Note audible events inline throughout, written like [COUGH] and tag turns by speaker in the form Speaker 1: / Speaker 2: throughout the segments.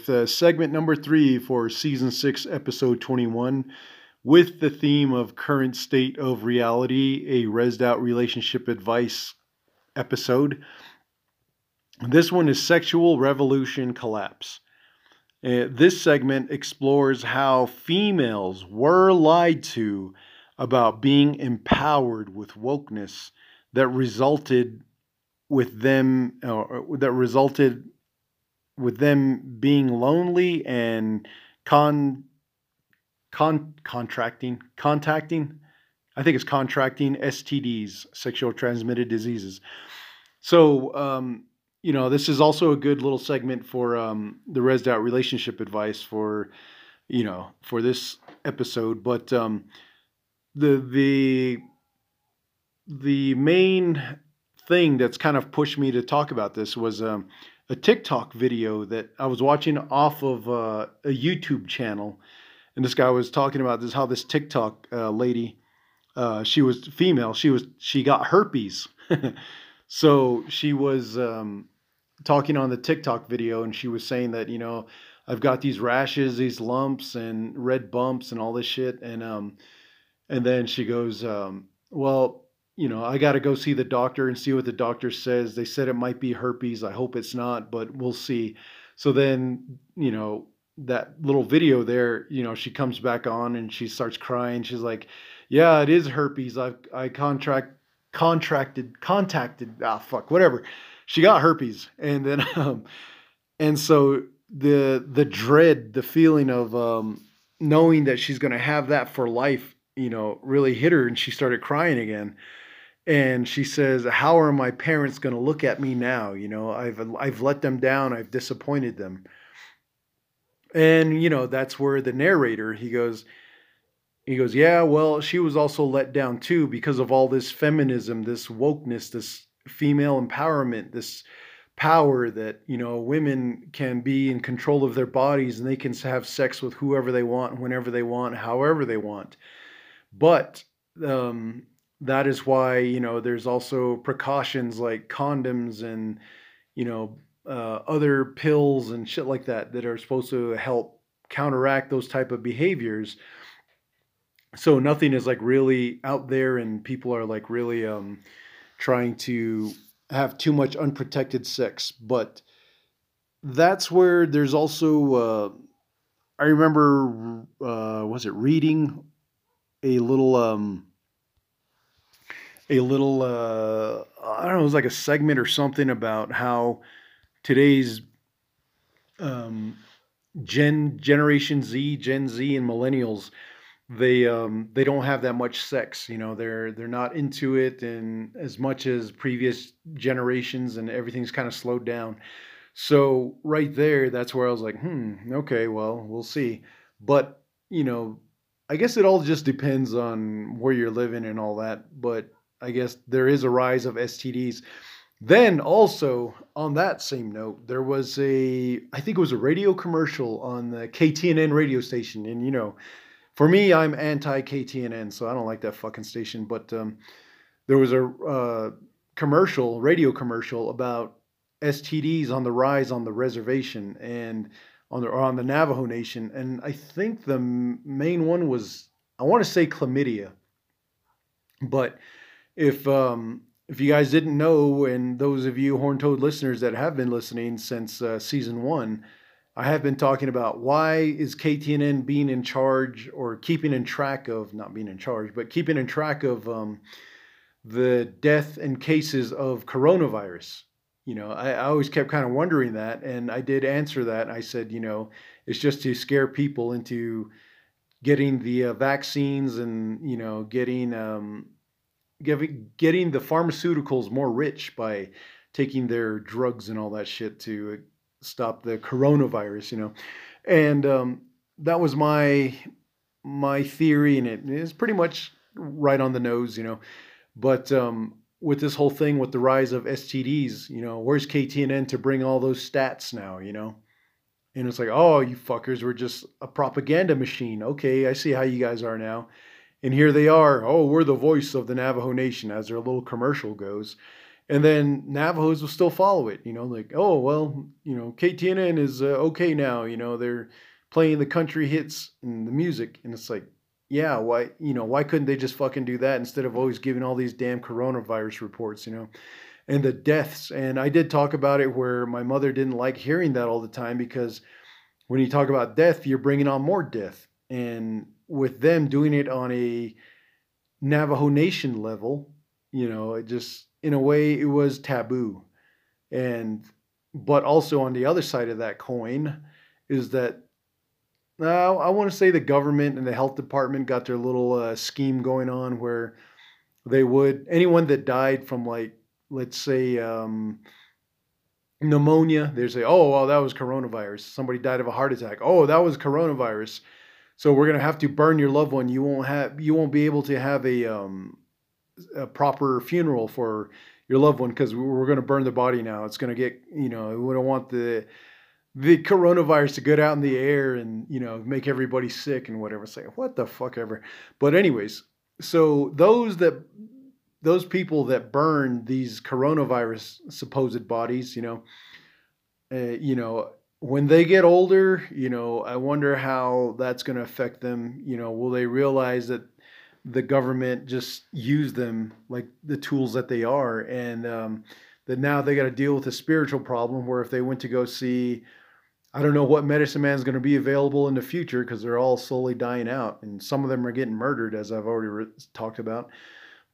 Speaker 1: with uh, segment number three for season six, episode 21, with the theme of current state of reality, a resed out relationship advice episode. This one is sexual revolution collapse. Uh, this segment explores how females were lied to about being empowered with wokeness that resulted with them uh, that resulted with them being lonely and con con contracting contacting I think it's contracting STDs, sexual transmitted diseases. So um, you know, this is also a good little segment for um, the resed out relationship advice for, you know, for this episode. But um, the the the main thing that's kind of pushed me to talk about this was um, a TikTok video that I was watching off of uh, a YouTube channel, and this guy was talking about this how this TikTok uh, lady, uh, she was female, she was she got herpes. [LAUGHS] so she was um, talking on the TikTok video, and she was saying that you know I've got these rashes, these lumps, and red bumps, and all this shit, and um, and then she goes, um, well, you know, I got to go see the doctor and see what the doctor says. They said it might be herpes. I hope it's not, but we'll see. So then, you know, that little video there, you know, she comes back on and she starts crying. She's like, "Yeah, it is herpes. I I contract contracted contacted ah fuck whatever." she got herpes, and then [LAUGHS] um, and so the the dread, the feeling of um, knowing that she's going to have that for life, you know, really hit her, and she started crying again. And she says, "How are my parents going to look at me now? You know, I've I've let them down. I've disappointed them." And you know, that's where the narrator he goes, he goes, "Yeah, well, she was also let down too because of all this feminism, this wokeness, this female empowerment, this power that you know women can be in control of their bodies and they can have sex with whoever they want, whenever they want, however they want. But um, that is why you know there's also precautions like condoms and you know uh, other pills and shit like that that are supposed to help counteract those type of behaviors so nothing is like really out there and people are like really um trying to have too much unprotected sex. But that's where there's also, uh, I remember, uh, was it reading a little, um, a little, uh, I don't know, it was like a segment or something about how today's um, Gen Generation Z, Gen Z, and millennials they um they don't have that much sex you know they're they're not into it and as much as previous generations and everything's kind of slowed down. So right there that's where i was like hmm okay well we'll see. But you know i guess it all just depends on where you're living and all that but i guess there is a rise of stds then also on that same note there was a i think it was a radio commercial on the ktnn radio station and you know for me, I'm anti KTNN, so I don't like that fucking station. But um, there was a uh, commercial, radio commercial about STDs on the rise on the reservation and on the on the Navajo Nation, and I think the main one was I want to say chlamydia. But if um, if you guys didn't know, and those of you horn toad listeners that have been listening since uh, season one, I have been talking about why is KTNN being in charge or keeping in track of not being in charge, but keeping in track of um, the death and cases of coronavirus. You know, I, I always kept kind of wondering that, and I did answer that. I said, you know, it's just to scare people into getting the uh, vaccines and you know getting um, getting getting the pharmaceuticals more rich by taking their drugs and all that shit to stop the coronavirus, you know. And um, that was my my theory, and it is pretty much right on the nose, you know. But um, with this whole thing with the rise of STDs, you know, where's KTNN to bring all those stats now, you know? And it's like, oh, you fuckers were just a propaganda machine. Okay, I see how you guys are now. And here they are. Oh, we're the voice of the Navajo Nation, as their little commercial goes. And then Navajos will still follow it, you know, like, oh, well, you know, KTNN is uh, okay now, you know, they're playing the country hits and the music. And it's like, yeah, why, you know, why couldn't they just fucking do that instead of always giving all these damn coronavirus reports, you know? And the deaths. And I did talk about it where my mother didn't like hearing that all the time because when you talk about death, you're bringing on more death. And with them doing it on a Navajo Nation level, you know, it just, in a way, it was taboo. And, but also on the other side of that coin is that now I want to say the government and the health department got their little uh, scheme going on where they would, anyone that died from like, let's say, um, pneumonia, they say, oh, well, that was coronavirus. Somebody died of a heart attack. Oh, that was coronavirus. So we're gonna have to burn your loved one. You won't have, you won't be able to have a um, a proper funeral for your loved one because we're gonna burn the body now. It's gonna get, you know, we don't want the the coronavirus to get out in the air and you know make everybody sick and whatever. Say what the fuck ever. But anyways, so those that those people that burn these coronavirus supposed bodies, you know, uh, you know, when they get older, you know, I wonder how that's going to affect them. You know, will they realize that the government just used them like the tools that they are, and um, that now they got to deal with a spiritual problem where if they went to go see, I don't know what medicine man is going to be available in the future because they're all slowly dying out, and some of them are getting murdered, as I've already re- talked about.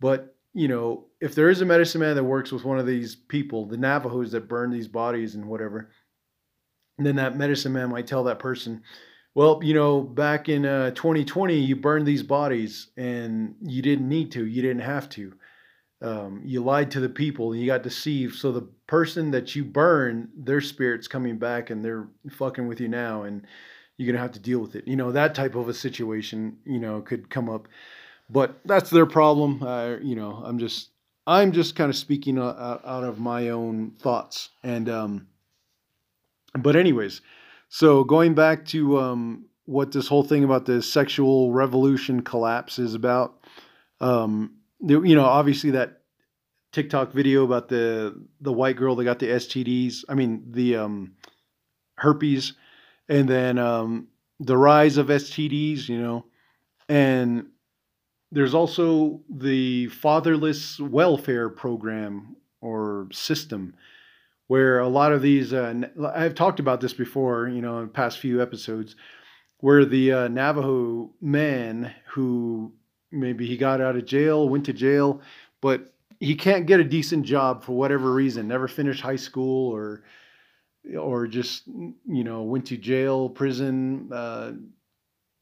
Speaker 1: But you know, if there is a medicine man that works with one of these people, the Navajos that burn these bodies and whatever, and then that medicine man might tell that person, well, you know, back in uh, 2020, you burned these bodies and you didn't need to, you didn't have to. Um, you lied to the people and you got deceived. So the person that you burn, their spirit's coming back and they're fucking with you now, and you're gonna have to deal with it. You know, that type of a situation, you know, could come up but that's their problem. Uh, you know, I'm just I'm just kind of speaking out, out of my own thoughts. And um, but anyways, so going back to um, what this whole thing about the sexual revolution collapse is about. Um, you know, obviously that TikTok video about the the white girl that got the STDs. I mean the um, herpes, and then um, the rise of STDs. You know, and there's also the fatherless welfare program or system where a lot of these uh, I've talked about this before, you know, in past few episodes, where the uh, Navajo man who maybe he got out of jail, went to jail, but he can't get a decent job for whatever reason, never finished high school or or just you know went to jail, prison, uh,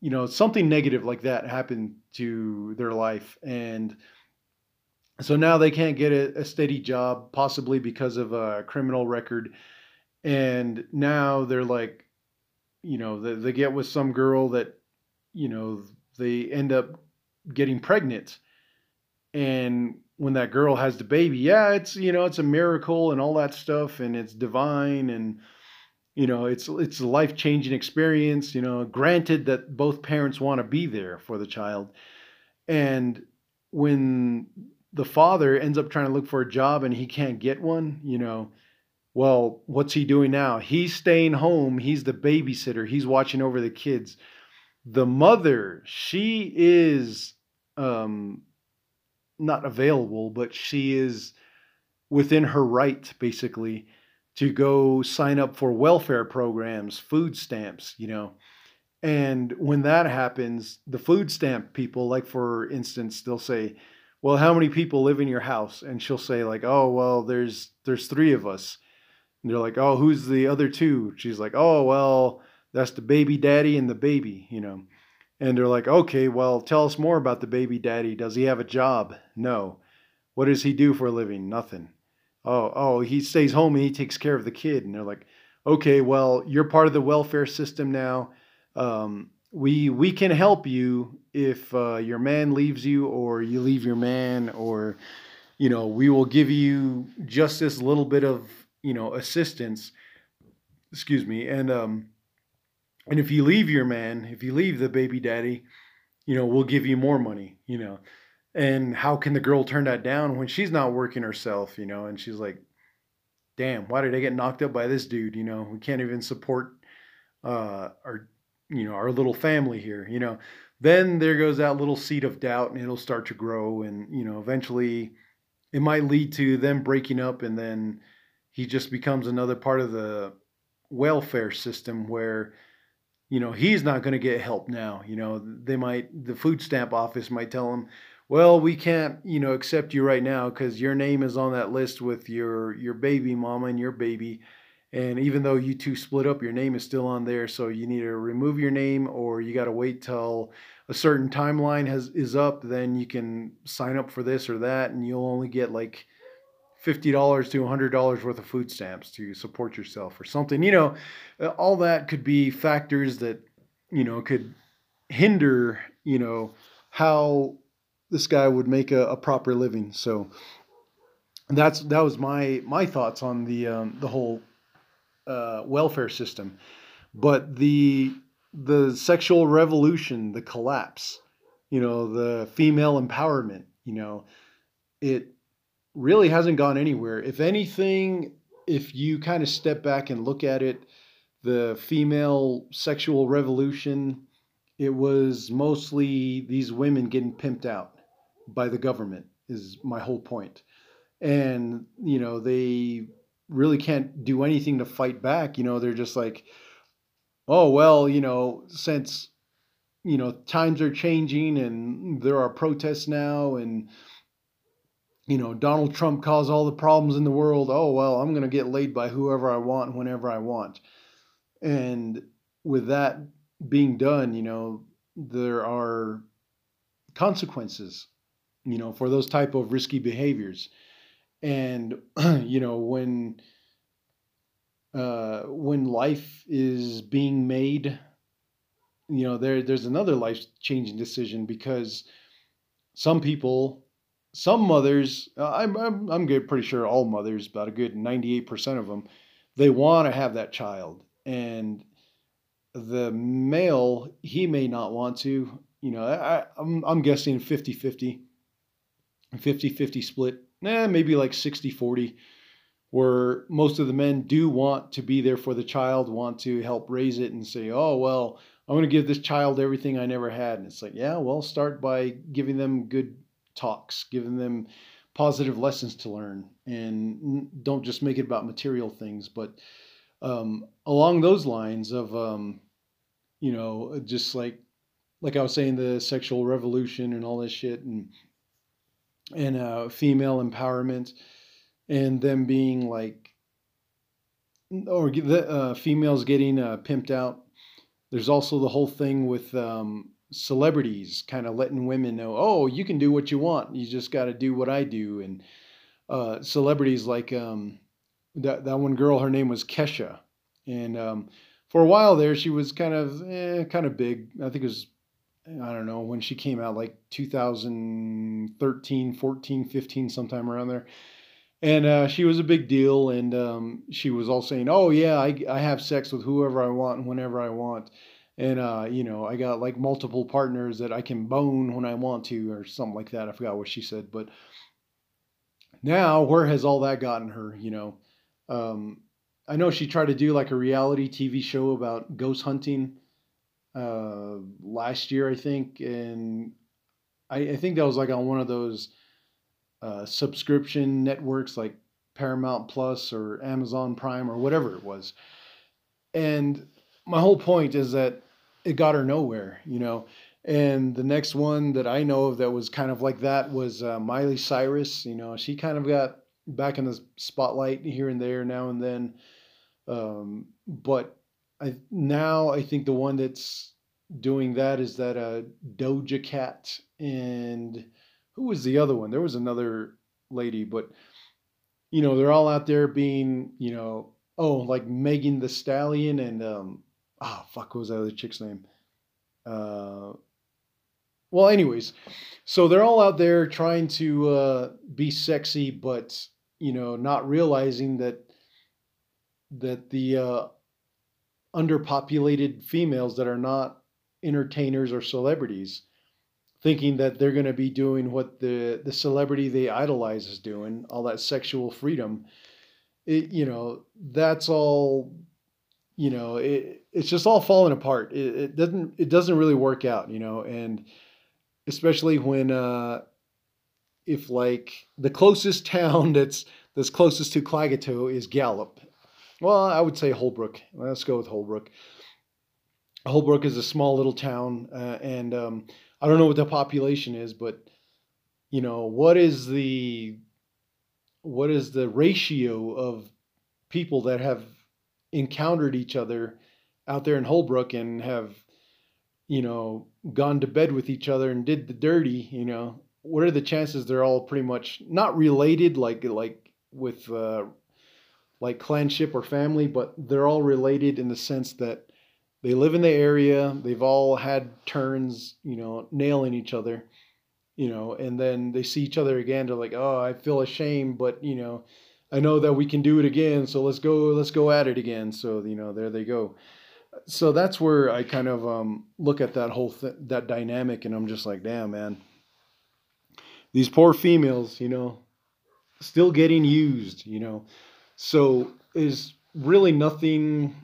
Speaker 1: you know something negative like that happened to their life. And so now they can't get a, a, steady job possibly because of a criminal record. And now they're like you know they, they get with some girl that you know they end up getting pregnant. And when that girl has the baby yeah it's you know it's a miracle and all that stuff and it's divine and you know it's it's a life changing experience you know granted that both parents want to be there for the child. And when the father ends up trying to look for a job and he can't get one you know. Well what's he doing now? He's staying home. He's the babysitter. He's watching over the kids. The mother she is um not available but she is within her right basically to go sign up for welfare programs, food stamps, you know. And when that happens, the food stamp people, like for instance, they'll say, "Well, how many people live in your house?" And she'll say like, "Oh, well, there's there's 3 of us." And they're like, "Oh, who's the other two? She's like, "Oh, well, that's the baby daddy and the baby, you know." And they're like, "Okay, well, tell us more about the baby daddy. Does he have a job?" "No." "What does he do for a living?" "Nothing." oh, oh, he stays home and he takes care of the kid. And they're like, okay, well, you're part of the welfare system now. Um, we we can help you if uh, your man leaves you or you leave your man or you know we will give you just this little bit of you know assistance excuse me and um and if you leave your man if you leave the baby daddy you know we'll give you more money you know and how can the girl turn that down when she's not working herself, you know? And she's like, damn, why did I get knocked up by this dude? You know, we can't even support uh, our, you know, our little family here, you know? Then there goes that little seed of doubt and it'll start to grow. And, you know, eventually it might lead to them breaking up and then he just becomes another part of the welfare system where, you know, he's not going to get help now. You know, they might, the food stamp office might tell him, well, we can't, you know, accept you right now because your name is on that list with your your baby mama and your baby. And even though you two split up, your name is still on there. So you need to remove your name or you got to wait till a certain timeline has is up. Then you can sign up for this or that, and you'll only get like fifty dollars to hundred dollars worth of food stamps to support yourself or something. You know, all that could be factors that you know could hinder you know how this guy would make a, a proper living. So that's that was my my thoughts on the um, the whole uh, welfare system. But the the sexual revolution, the collapse, you know, the female empowerment, you know, it really hasn't gone anywhere. If anything, if you kind of step back and look at it, the female sexual revolution, it was mostly these women getting pimped out by the government is my whole point. And you know, they really can't do anything to fight back. You know, they're just like, oh well, you know, since you know times are changing and there are protests now and you know donald trump caused all the problems in the world oh well i'm going to get laid by whoever i want whenever i want and with that being done you know there are consequences you know, for those type of risky behaviors. And [CLEARS THROAT] you know, when uh, when life is being made, you know, there there's another life changing decision because some people, some mothers, uh, I'm I'm I'm pretty sure all mothers, about a good ninety eight percent of them, they want to have that child, and the male he may not want to. You know, I, I'm I'm guessing 50 50 50-50 split, eh, maybe like 60-40, where most of the men do want to be there for the child, want to help raise it and say, oh, well, I'm going to give this child everything I never had. And it's like, yeah, well, start by giving them good talks, giving them positive lessons to learn, and don't just make it about material things. But um, along those lines of, um, you know, just like like I was saying, the sexual revolution and all this shit, and and uh, female empowerment and them being like or the uh, females getting uh, pimped out. There's also the whole thing with um, celebrities kind of letting women know oh you can do what you want. You just got to do what i do. And uh, celebrities like um, that, that one girl her name was kesha. And um, for a while there she was kind of eh, kind of big. I think it was I don't know when she came out, like 2013, 14, 15, sometime around there. And uh, she was a big deal, and um, she was all saying, "Oh yeah, I, I have sex with whoever I want and whenever I want, and uh, you know I got like multiple partners that I can bone when I want to, or something like that. I forgot what she said, but now where has all that gotten her? You know, um, I know she tried to do like a reality TV show about ghost hunting, uh, last year, I think, and I, I, think that was like on one of those uh, subscription networks like Paramount Plus or Amazon Prime or whatever it was. And my whole point is that it got her nowhere, you know. And the next one that I know of that was kind of like that was uh, Miley Cyrus. You know, she kind of got back in the spotlight here and there now and then. Um, but I now I think the one that's doing that is that uh, Doja Cat and who was the other one? There was another lady, but you know they're all out there being you know oh like Megan Thee Stallion and um ah oh, fuck what was that other chick's name? Uh, well, anyways, so they're all out there trying to uh, be sexy, but you know not realizing that that the uh, underpopulated females that are not entertainers or celebrities thinking that they're going to be doing what the the celebrity they idolize is doing, all that sexual freedom. It, you know, that's all. You know, it, it's just all falling apart. It, it doesn't it doesn't really work out. You know, and especially when uh, if like the closest town [LAUGHS] that's that's closest to Klagetoh is Gallup. Well, I would say Holbrook. Let's go with Holbrook. Holbrook is a small little town, uh, and um, I don't know what the population is, but you know what is the what is the ratio of people that have encountered each other out there in Holbrook and have you know gone to bed with each other and did the dirty, you know, what are the chances they're all pretty much not related like like with uh, like clanship or family, but they're all related in the sense that they live in the area. They've all had turns, you know, nailing each other, you know, and then they see each other again. They're like, oh, I feel ashamed, but you know, I know that we can do it again. So let's go, let's go at it again. So you know, there they go. So that's where I kind of um, look at that whole th- that dynamic, and I'm just like, damn, man, these poor females, you know, still getting used, you know. So is really nothing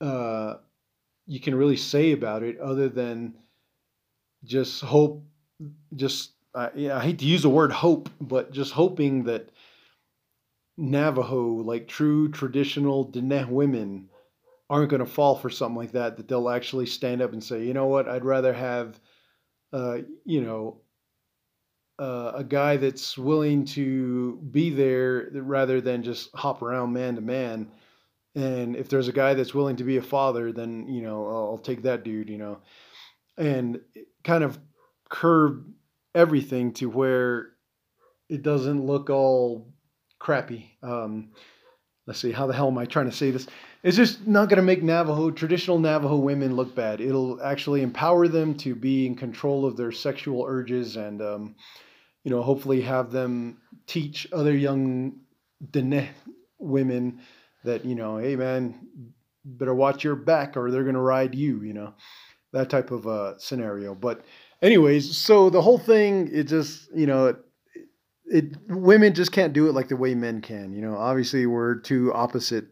Speaker 1: uh, you can really say about it other than just hope, just uh, yeah, I hate to use the word hope, but just hoping that Navajo, like true traditional Diné women, aren't going to fall for something like that. That they'll actually stand up and say, you know what, I'd rather have, uh, you know, uh, a guy that's willing to be there rather than just hop around man to man. And if there's a guy that's willing to be a father, then you know I'll, I'll take that dude. You know, and kind of curb everything to where it doesn't look all crappy. Um, let's see, how the hell am I trying to say this? It's just not going to make Navajo, traditional Navajo women look bad. It'll actually empower them to be in control of their sexual urges and, um, you know, hopefully have them teach other young Diné women that, you know, hey man, better watch your back or they're to ride you, you know, that type of uh, scenario. But, anyways, so the whole thing, it just, you know, it, it women just can't do it like the way men can. You know, obviously we're two opposite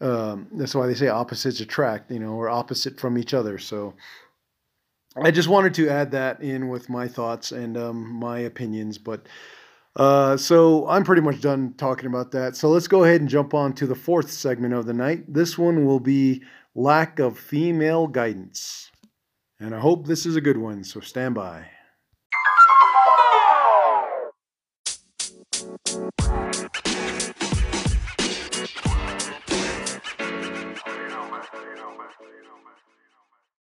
Speaker 1: um, that's why they say opposites attract. You know, we're opposite from each other. So I just wanted to add that in with my thoughts and um, my opinions. But uh, so I'm pretty much done talking about that. So let's go ahead and jump on to the fourth segment of the night. This one will be lack of female guidance. And I hope this is a good one, so stand by.